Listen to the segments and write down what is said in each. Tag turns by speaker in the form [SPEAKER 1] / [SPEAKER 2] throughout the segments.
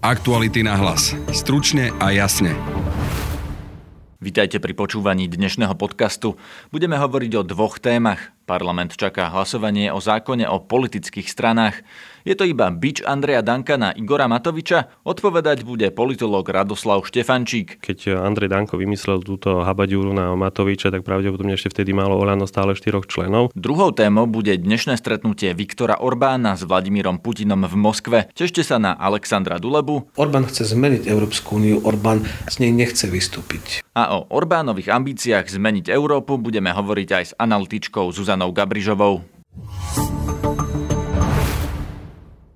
[SPEAKER 1] Aktuality na hlas. Stručne a jasne.
[SPEAKER 2] Vítajte pri počúvaní dnešného podcastu. Budeme hovoriť o dvoch témach. Parlament čaká hlasovanie o zákone o politických stranách. Je to iba bič Andreja Danka na Igora Matoviča? Odpovedať bude politológ Radoslav Štefančík.
[SPEAKER 3] Keď Andrej Danko vymyslel túto habaďúru na Matoviča, tak pravdepodobne ešte vtedy malo Olano stále štyroch členov.
[SPEAKER 2] Druhou témou bude dnešné stretnutie Viktora Orbána s Vladimírom Putinom v Moskve. Tešte sa na Alexandra Dulebu.
[SPEAKER 4] Orbán chce zmeniť Európsku úniu, Orbán z nej nechce vystúpiť.
[SPEAKER 2] A o Orbánových ambíciách zmeniť Európu budeme hovoriť aj s analytičkou Zuzanou Zuzanou Gabrižovou.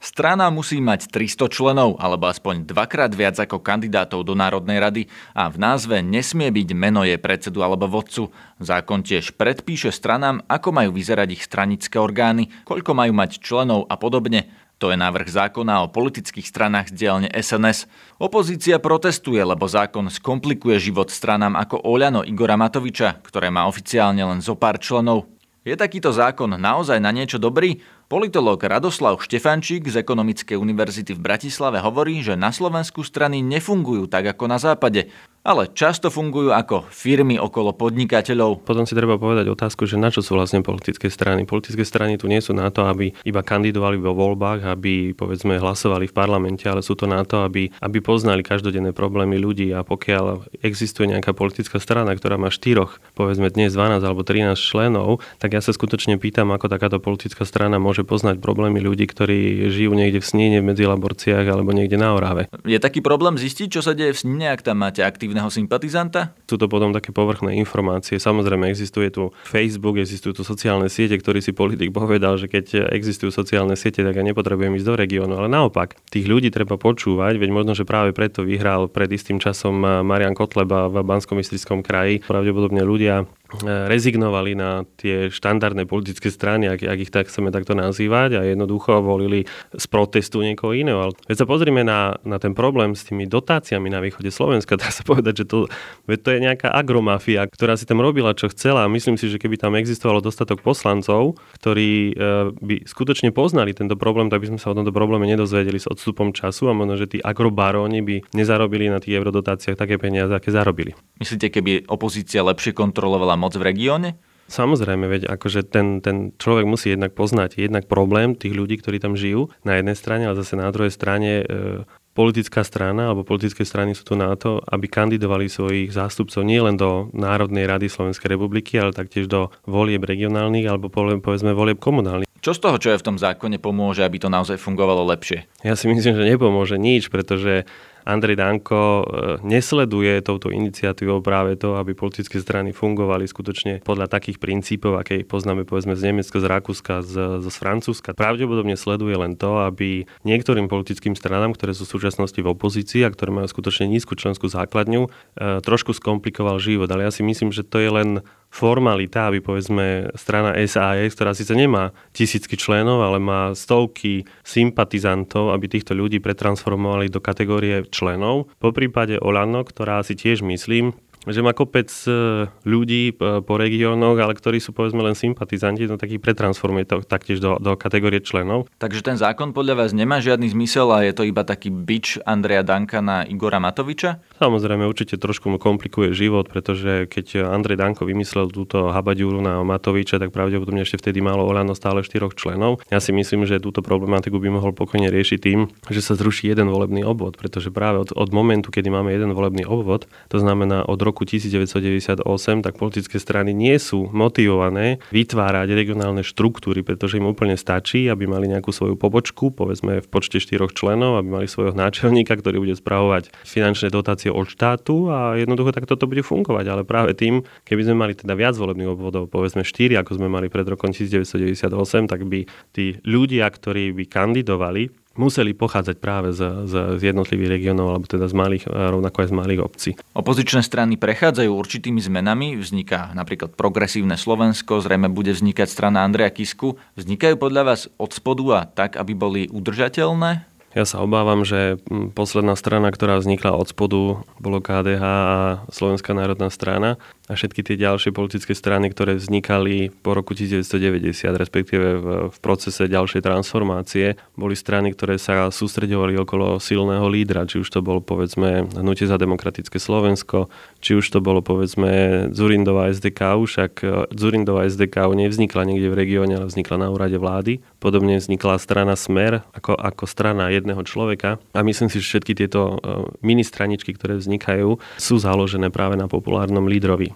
[SPEAKER 2] Strana musí mať 300 členov, alebo aspoň dvakrát viac ako kandidátov do Národnej rady a v názve nesmie byť meno je predsedu alebo vodcu. Zákon tiež predpíše stranám, ako majú vyzerať ich stranické orgány, koľko majú mať členov a podobne. To je návrh zákona o politických stranách z dielne SNS. Opozícia protestuje, lebo zákon skomplikuje život stranám ako Oľano Igora Matoviča, ktoré má oficiálne len zo pár členov. Je takýto zákon naozaj na niečo dobrý? Politológ Radoslav Štefančík z Ekonomickej univerzity v Bratislave hovorí, že na Slovensku strany nefungujú tak ako na západe ale často fungujú ako firmy okolo podnikateľov.
[SPEAKER 3] Potom si treba povedať otázku, že na čo sú vlastne politické strany. Politické strany tu nie sú na to, aby iba kandidovali vo voľbách, aby povedzme hlasovali v parlamente, ale sú to na to, aby, aby poznali každodenné problémy ľudí a pokiaľ existuje nejaká politická strana, ktorá má štyroch, povedzme dnes 12 alebo 13 členov, tak ja sa skutočne pýtam, ako takáto politická strana môže poznať problémy ľudí, ktorí žijú niekde v Snine, v Medzilaborciach alebo niekde na Orave.
[SPEAKER 2] Je taký problém zistiť, čo sa deje v Snine, ak tam máte aktívne aktívneho sympatizanta?
[SPEAKER 3] Sú to potom také povrchné informácie. Samozrejme, existuje tu Facebook, existujú tu sociálne siete, ktorý si politik povedal, že keď existujú sociálne siete, tak ja nepotrebujem ísť do regiónu. Ale naopak, tých ľudí treba počúvať, veď možno, že práve preto vyhral pred istým časom Marian Kotleba v Banskom kraji. Pravdepodobne ľudia rezignovali na tie štandardné politické strany, ak, ak ich tak chceme takto nazývať a jednoducho volili z protestu niekoho iného. Ale keď sa pozrieme na, na ten problém s tými dotáciami na východe Slovenska, dá sa povedať, že to, to je nejaká agromafia, ktorá si tam robila, čo chcela myslím si, že keby tam existovalo dostatok poslancov, ktorí e, by skutočne poznali tento problém, tak by sme sa o tomto probléme nedozvedeli s odstupom času a možno, že tí agrobaróni by nezarobili na tých eurodotáciách také peniaze, aké zarobili.
[SPEAKER 2] Myslíte, keby opozícia lepšie kontrolovala moc v regióne?
[SPEAKER 3] Samozrejme, veď akože ten, ten človek musí jednak poznať jednak problém tých ľudí, ktorí tam žijú na jednej strane, ale zase na druhej strane e, politická strana alebo politické strany sú tu na to, aby kandidovali svojich zástupcov nielen do Národnej rady Slovenskej republiky, ale taktiež do volieb regionálnych alebo povedzme volieb komunálnych.
[SPEAKER 2] Čo z toho, čo je v tom zákone, pomôže, aby to naozaj fungovalo lepšie?
[SPEAKER 3] Ja si myslím, že nepomôže nič, pretože Andrej Danko e, nesleduje touto iniciatívou práve to, aby politické strany fungovali skutočne podľa takých princípov, aké poznáme povedzme z Nemecka, z Rakúska, z, z Francúzska. Pravdepodobne sleduje len to, aby niektorým politickým stranám, ktoré sú v súčasnosti v opozícii a ktoré majú skutočne nízku členskú základňu, e, trošku skomplikoval život. Ale ja si myslím, že to je len formalita, aby povedzme strana SAS, ktorá síce nemá tisícky členov, ale má stovky sympatizantov, aby týchto ľudí pretransformovali do kategórie členov. Po prípade Olano, ktorá si tiež myslím, že má kopec e, ľudí e, po regiónoch, ale ktorí sú povedzme len sympatizanti, no tak ich pretransformuje to taktiež do, do kategórie členov.
[SPEAKER 2] Takže ten zákon podľa vás nemá žiadny zmysel a je to iba taký bič Andreja Danka na Igora Matoviča?
[SPEAKER 3] Samozrejme, určite trošku mu komplikuje život, pretože keď Andrej Danko vymyslel túto habaďúru na Matoviča, tak pravdepodobne ešte vtedy malo Olano stále štyroch členov. Ja si myslím, že túto problematiku by mohol pokojne riešiť tým, že sa zruší jeden volebný obvod, pretože práve od, od momentu, kedy máme jeden volebný obvod, to znamená od roku roku 1998, tak politické strany nie sú motivované vytvárať regionálne štruktúry, pretože im úplne stačí, aby mali nejakú svoju pobočku, povedzme v počte štyroch členov, aby mali svojho náčelníka, ktorý bude spravovať finančné dotácie od štátu a jednoducho tak toto bude fungovať. Ale práve tým, keby sme mali teda viac volebných obvodov, povedzme 4, ako sme mali pred rokom 1998, tak by tí ľudia, ktorí by kandidovali, museli pochádzať práve z, z, z jednotlivých regiónov, alebo teda z malých, rovnako aj z malých obcí.
[SPEAKER 2] Opozičné strany prechádzajú určitými zmenami, vzniká napríklad progresívne Slovensko, zrejme bude vznikať strana Andreja Kisku. Vznikajú podľa vás od spodu a tak, aby boli udržateľné?
[SPEAKER 3] Ja sa obávam, že posledná strana, ktorá vznikla od spodu, bolo KDH a Slovenská národná strana. A všetky tie ďalšie politické strany, ktoré vznikali po roku 1990, respektíve v, v procese ďalšej transformácie, boli strany, ktoré sa sústredovali okolo silného lídra, či už to bolo povedzme Hnutie za demokratické Slovensko, či už to bolo povedzme Zurindová SDK, však e, Zurindová SDK nevznikla niekde v regióne, ale vznikla na úrade vlády. Podobne vznikla strana Smer ako, ako strana jedného človeka a myslím si, že všetky tieto e, mini straničky, ktoré vznikajú, sú založené práve na populárnom lídrovi.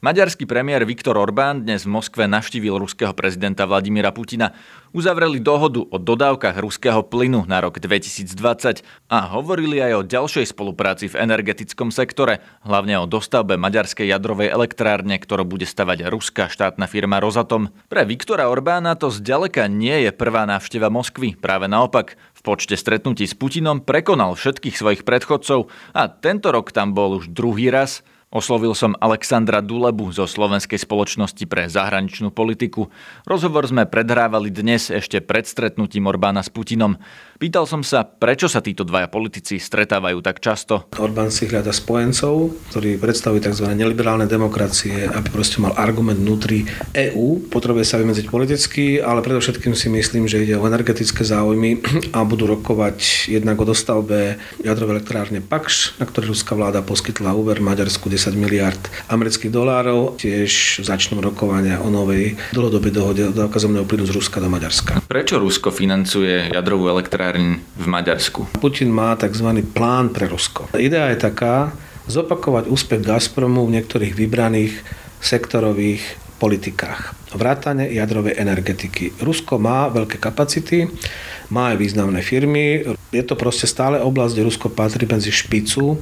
[SPEAKER 2] Maďarský premiér Viktor Orbán dnes v Moskve navštívil ruského prezidenta Vladimíra Putina. Uzavreli dohodu o dodávkach ruského plynu na rok 2020 a hovorili aj o ďalšej spolupráci v energetickom sektore, hlavne o dostavbe maďarskej jadrovej elektrárne, ktorú bude stavať ruská štátna firma Rosatom. Pre Viktora Orbána to zďaleka nie je prvá návšteva Moskvy, práve naopak. V počte stretnutí s Putinom prekonal všetkých svojich predchodcov a tento rok tam bol už druhý raz – Oslovil som Alexandra Dulebu zo Slovenskej spoločnosti pre zahraničnú politiku. Rozhovor sme predhrávali dnes ešte pred stretnutím Orbána s Putinom. Pýtal som sa, prečo sa títo dvaja politici stretávajú tak často.
[SPEAKER 4] Orbán si hľada spojencov, ktorí predstavujú tzv. neliberálne demokracie, aby proste mal argument vnútri EÚ. Potrebuje sa vymedziť politicky, ale predovšetkým si myslím, že ide o energetické záujmy a budú rokovať jednak o dostavbe jadrovej elektrárne Pakš, na ktoré ruská vláda poskytla úver Maďarsku 10 miliard amerických dolárov. Tiež začnú rokovania o novej dlhodobej dohode o dávka plynu z Ruska do Maďarska.
[SPEAKER 2] Prečo Rusko financuje jadrovú elektrárň v Maďarsku?
[SPEAKER 4] Putin má tzv. plán pre Rusko. Idea je taká, zopakovať úspech Gazpromu v niektorých vybraných sektorových politikách. Vrátane jadrovej energetiky. Rusko má veľké kapacity, má aj významné firmy. Je to proste stále oblasť, kde Rusko patrí medzi špicu e,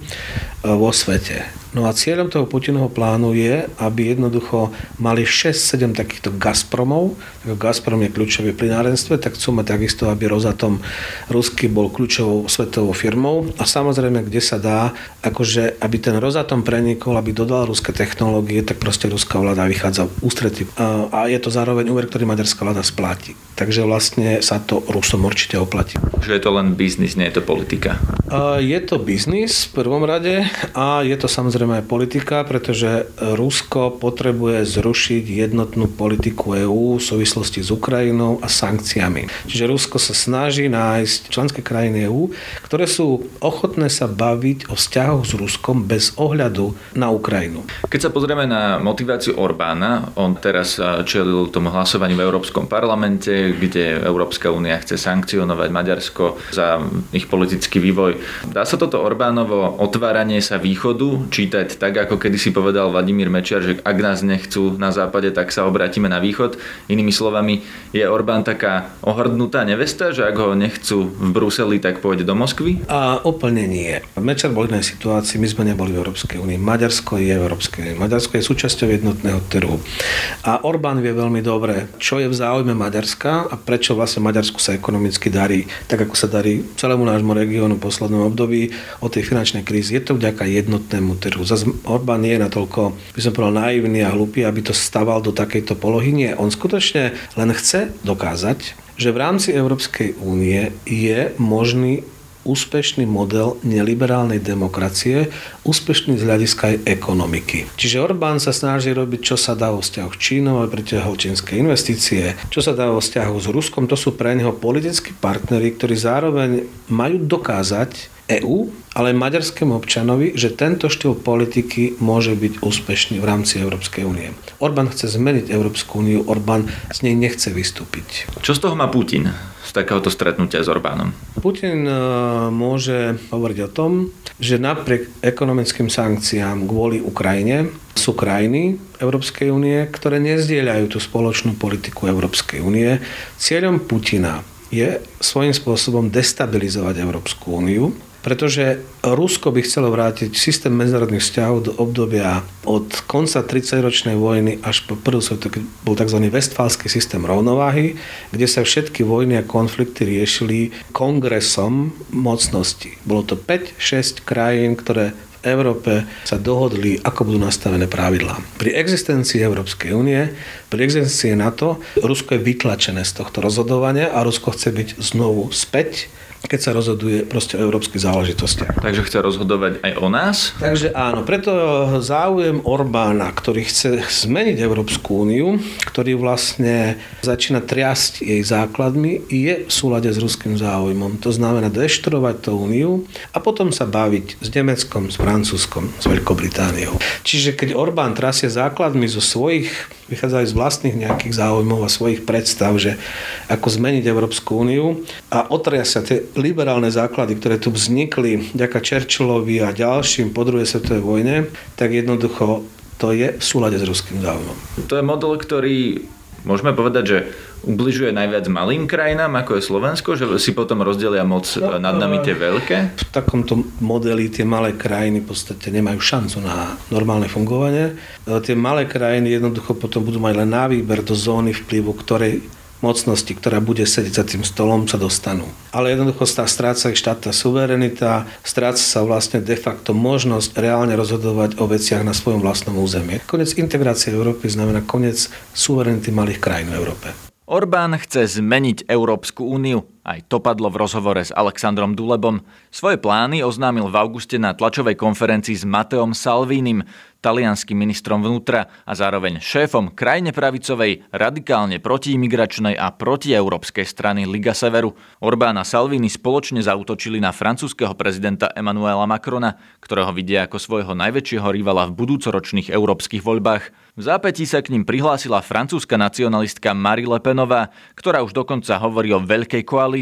[SPEAKER 4] vo svete. No a cieľom toho Putinovho plánu je, aby jednoducho mali 6-7 takýchto Gazpromov. Gazprom je kľúčový pri nárenstve, tak chcú mať takisto, aby Rozatom Rusky bol kľúčovou svetovou firmou. A samozrejme, kde sa dá, akože aby ten Rozatom prenikol, aby dodal ruské technológie, tak proste ruská vláda vychádza v ústretí. A je to zároveň úver, ktorý maďarská vláda spláti. Takže vlastne sa to Rusom určite oplatí.
[SPEAKER 2] Že je to len biznis, nie je to politika?
[SPEAKER 4] Je to biznis v prvom rade a je to samozrejme samozrejme aj politika, pretože Rusko potrebuje zrušiť jednotnú politiku EÚ v súvislosti s Ukrajinou a sankciami. Čiže Rusko sa snaží nájsť členské krajiny EÚ, ktoré sú ochotné sa baviť o vzťahoch s Ruskom bez ohľadu na Ukrajinu.
[SPEAKER 2] Keď sa pozrieme na motiváciu Orbána, on teraz čelil tomu hlasovaniu v Európskom parlamente, kde Európska únia chce sankcionovať Maďarsko za ich politický vývoj. Dá sa toto Orbánovo otváranie sa východu, čítať tak, ako kedysi povedal Vladimír Mečiar, že ak nás nechcú na západe, tak sa obratíme na východ. Inými slovami, je Orbán taká ohrdnutá nevesta, že ak ho nechcú v Bruseli, tak pôjde do Moskvy?
[SPEAKER 4] A úplne nie. V inej situácii, my sme neboli v Európskej únii. Maďarsko je v Európskej únii. Maďarsko je súčasťou jednotného trhu. A Orbán vie veľmi dobre, čo je v záujme Maďarska a prečo vlastne Maďarsku sa ekonomicky darí, tak ako sa darí celému nášmu regiónu v poslednom období od tej finančnej krízy. Je to vďaka jednotnému trhu trhu. Zas Orbán nie je natoľko, by som povedal, naivný a hlupý, aby to staval do takejto polohy. Nie, on skutočne len chce dokázať, že v rámci Európskej únie je možný úspešný model neliberálnej demokracie, úspešný z hľadiska aj ekonomiky. Čiže Orbán sa snaží robiť, čo sa dá vo vzťahu s Čínou, aj pritiahol čínske investície, čo sa dá vo vzťahu s Ruskom, to sú pre neho politickí partnery, ktorí zároveň majú dokázať, EÚ, ale aj maďarskému občanovi, že tento štýl politiky môže byť úspešný v rámci Európskej únie. Orbán chce zmeniť Európsku úniu, Orbán z nej nechce vystúpiť.
[SPEAKER 2] Čo z toho má Putin? z takéhoto stretnutia s Orbánom?
[SPEAKER 4] Putin e, môže hovoriť o tom, že napriek ekonomickým sankciám kvôli Ukrajine sú krajiny Európskej únie, ktoré nezdieľajú tú spoločnú politiku Európskej únie. Cieľom Putina je svojím spôsobom destabilizovať Európsku úniu, pretože Rusko by chcelo vrátiť systém medzinárodných vzťahov do obdobia od konca 30-ročnej vojny až po prvú svetu, keď bol tzv. vestfálsky systém rovnováhy, kde sa všetky vojny a konflikty riešili kongresom mocnosti. Bolo to 5-6 krajín, ktoré v Európe sa dohodli, ako budú nastavené pravidlá. Pri existencii Európskej únie, pri existencii NATO, Rusko je vytlačené z tohto rozhodovania a Rusko chce byť znovu späť keď sa rozhoduje proste o európskych záležitostiach.
[SPEAKER 2] Takže chce rozhodovať aj o nás?
[SPEAKER 4] Takže áno, preto záujem Orbána, ktorý chce zmeniť Európsku úniu, ktorý vlastne začína triasť jej základmi, je v súlade s ruským záujmom. To znamená deštruovať tú úniu a potom sa baviť s Nemeckom, s Francúzskom, s Veľkou Britániou. Čiže keď Orbán trasie základmi zo svojich, vychádzajú z vlastných nejakých záujmov a svojich predstav, že ako zmeniť Európsku úniu a otriasia tie liberálne základy, ktoré tu vznikli vďaka Churchillovi a ďalším po druhej svetovej vojne, tak jednoducho to je v súlade s ruským záujmom.
[SPEAKER 2] To je model, ktorý môžeme povedať, že ubližuje najviac malým krajinám, ako je Slovensko, že si potom rozdelia moc no, nad nami tie veľké?
[SPEAKER 4] V takomto modeli tie malé krajiny v podstate nemajú šancu na normálne fungovanie. Tie malé krajiny jednoducho potom budú mať len na výber do zóny vplyvu, ktorej mocnosti, ktorá bude sedieť za tým stolom, sa dostanú. Ale jednoducho sa stráca ich štátna suverenita, stráca sa vlastne de facto možnosť reálne rozhodovať o veciach na svojom vlastnom území. Konec integrácie Európy znamená konec suverenity malých krajín v Európe.
[SPEAKER 2] Orbán chce zmeniť Európsku úniu. Aj to padlo v rozhovore s Alexandrom Dulebom. Svoje plány oznámil v auguste na tlačovej konferencii s Mateom Salvínim, talianským ministrom vnútra a zároveň šéfom krajne pravicovej, radikálne protiimigračnej a protieurópskej strany Liga Severu. Orbán a Salvini spoločne zautočili na francúzského prezidenta Emmanuela Macrona, ktorého vidia ako svojho najväčšieho rivala v budúcoročných európskych voľbách. V zápätí sa k ním prihlásila francúzska nacionalistka Marie Le Penová, ktorá už dokonca hovorí o veľkej koalícii.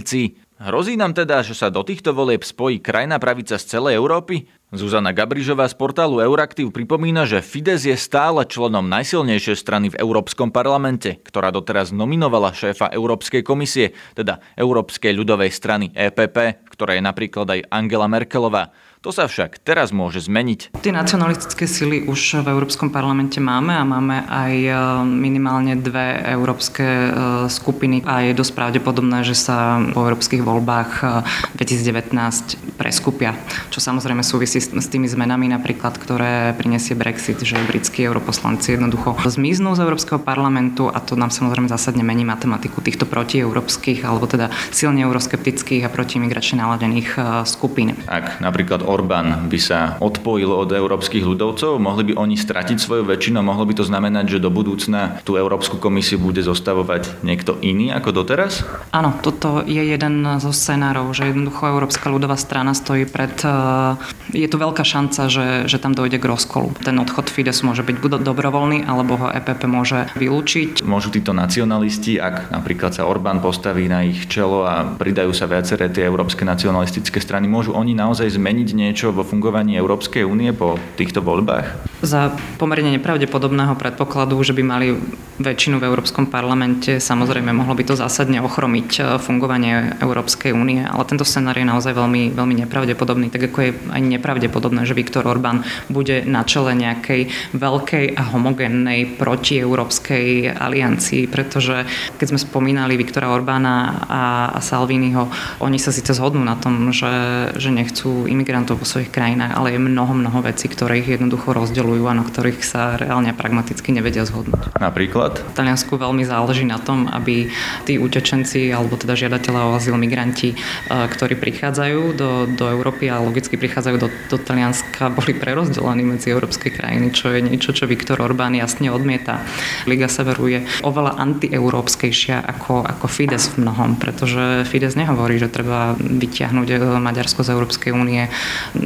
[SPEAKER 2] Hrozí nám teda, že sa do týchto volieb spojí krajná pravica z celej Európy? Zuzana Gabrižová z portálu Euraktiv pripomína, že Fides je stále členom najsilnejšej strany v Európskom parlamente, ktorá doteraz nominovala šéfa Európskej komisie, teda Európskej ľudovej strany EPP, v ktorej je napríklad aj Angela Merkelová. To sa však teraz môže zmeniť.
[SPEAKER 5] Tie nacionalistické sily už v Európskom parlamente máme a máme aj e, minimálne dve európske e, skupiny a je dosť pravdepodobné, že sa po európskych voľbách 2019 e, preskupia, čo samozrejme súvisí s tými zmenami napríklad, ktoré prinesie Brexit, že britskí europoslanci jednoducho zmiznú z Európskeho parlamentu a to nám samozrejme zásadne mení matematiku týchto protieurópskych alebo teda silne euroskeptických a protiimigračne naladených skupín.
[SPEAKER 2] Ak napríklad Orbán by sa odpojil od európskych ľudovcov, mohli by oni stratiť svoju väčšinu, mohlo by to znamenať, že do budúcna tú Európsku komisiu bude zostavovať niekto iný ako doteraz?
[SPEAKER 5] Áno, toto je jeden zo scenárov, že jednoducho Európska ľudová strana stojí pred... Eh, je tu veľká šanca, že, že tam dojde k rozkolu. Ten odchod Fidesu môže byť buď dobrovoľný, alebo ho EPP môže vylúčiť.
[SPEAKER 2] Môžu títo nacionalisti, ak napríklad sa Orbán postaví na ich čelo a pridajú sa viaceré tie európske nacionalistické strany, môžu oni naozaj zmeniť niečo vo fungovaní Európskej únie po týchto voľbách?
[SPEAKER 5] Za pomerne nepravdepodobného predpokladu, že by mali väčšinu v Európskom parlamente, samozrejme mohlo by to zásadne ochromiť e, fungovanie Európskej únie, ale tento scenár je naozaj veľmi, veľmi nepravdepodobný, tak ako je aj nepravdepodobné, že Viktor Orbán bude na čele nejakej veľkej a homogénnej protieurópskej aliancii, pretože keď sme spomínali Viktora Orbána a, a Salviniho, oni sa síce zhodnú na tom, že, že nechcú imigrantov vo svojich krajinách, ale je mnoho, mnoho vecí, ktoré ich jednoducho rozdeľujú a na ktorých sa reálne pragmaticky nevedia zhodnúť.
[SPEAKER 2] Napríklad?
[SPEAKER 5] V Taliansku veľmi záleží na tom, aby tí utečenci alebo teda žiadatelia o azyl, migranti, e, ktorí prichádzajú do, do Európy a logicky prichádzajú do, do Talianska, boli prerozdelení medzi európske krajiny, čo je niečo, čo Viktor Orbán jasne odmieta. Liga Severu je oveľa antieurópskejšia ako, ako Fides v mnohom, pretože Fides nehovorí, že treba vyťahnuť e, Maďarsko z Európskej únie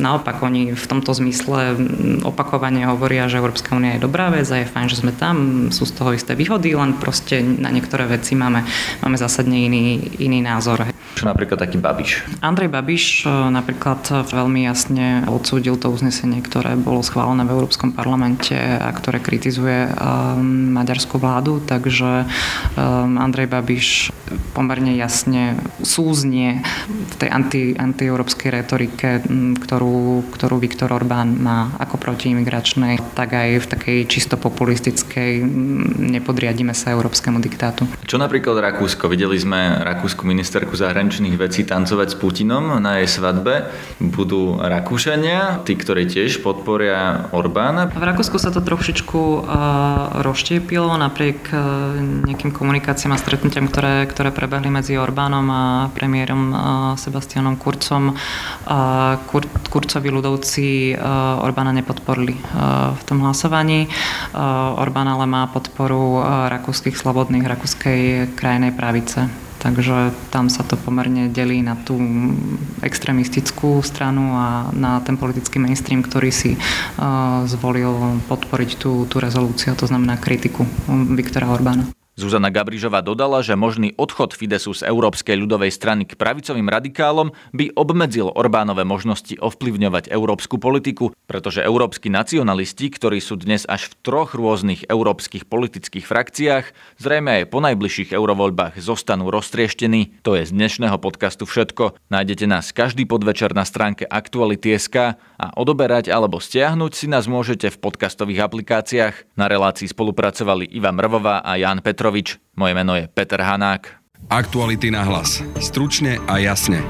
[SPEAKER 5] Naopak oni v tomto zmysle opakovane hovoria, že Európska únia je dobrá vec a je fajn, že sme tam, sú z toho isté výhody, len proste na niektoré veci máme, máme zásadne iný, iný názor.
[SPEAKER 2] Čo napríklad taký Babiš?
[SPEAKER 5] Andrej Babiš e, napríklad veľmi jasne odsúdil to uznesenie, ktoré bolo schválené v Európskom parlamente a ktoré kritizuje um, maďarskú vládu, takže um, Andrej Babiš pomerne jasne súznie v tej anti, antieurópskej retorike, ktorú, ktorú Viktor Orbán má ako protiimigračná spoločnej, tak aj v takej čisto populistickej nepodriadíme sa európskemu diktátu.
[SPEAKER 2] Čo napríklad Rakúsko? Videli sme rakúsku ministerku zahraničných vecí tancovať s Putinom na jej svadbe. Budú Rakúšania, tí, ktorí tiež podporia Orbána?
[SPEAKER 5] V Rakúsku sa to trošičku uh, rozštiepilo napriek uh, nejakým komunikáciám a stretnutiam, ktoré, ktoré prebehli medzi Orbánom a premiérom uh, Sebastianom Kurcom. Uh, Kur, Kurcovi ľudovci uh, Orbána nepodporili uh, v tom hlasovaní. Uh, Orbán ale má podporu uh, rakúskych slobodných, rakúskej krajnej pravice. Takže tam sa to pomerne delí na tú extrémistickú stranu a na ten politický mainstream, ktorý si uh, zvolil podporiť tú, tú rezolúciu, to znamená kritiku Viktora Orbána.
[SPEAKER 2] Zuzana Gabrižová dodala, že možný odchod Fidesu z Európskej ľudovej strany k pravicovým radikálom by obmedzil Orbánové možnosti ovplyvňovať európsku politiku, pretože európsky nacionalisti, ktorí sú dnes až v troch rôznych európskych politických frakciách, zrejme aj po najbližších eurovoľbách zostanú roztrieštení. To je z dnešného podcastu všetko. Nájdete nás každý podvečer na stránke Aktuality.sk a odoberať alebo stiahnuť si nás môžete v podcastových aplikáciách. Na relácii spolupracovali Iva Mrvová a Jan Petrov Petrovič. Moje meno je Peter Hanák.
[SPEAKER 1] Aktuality na hlas. Stručne a jasne.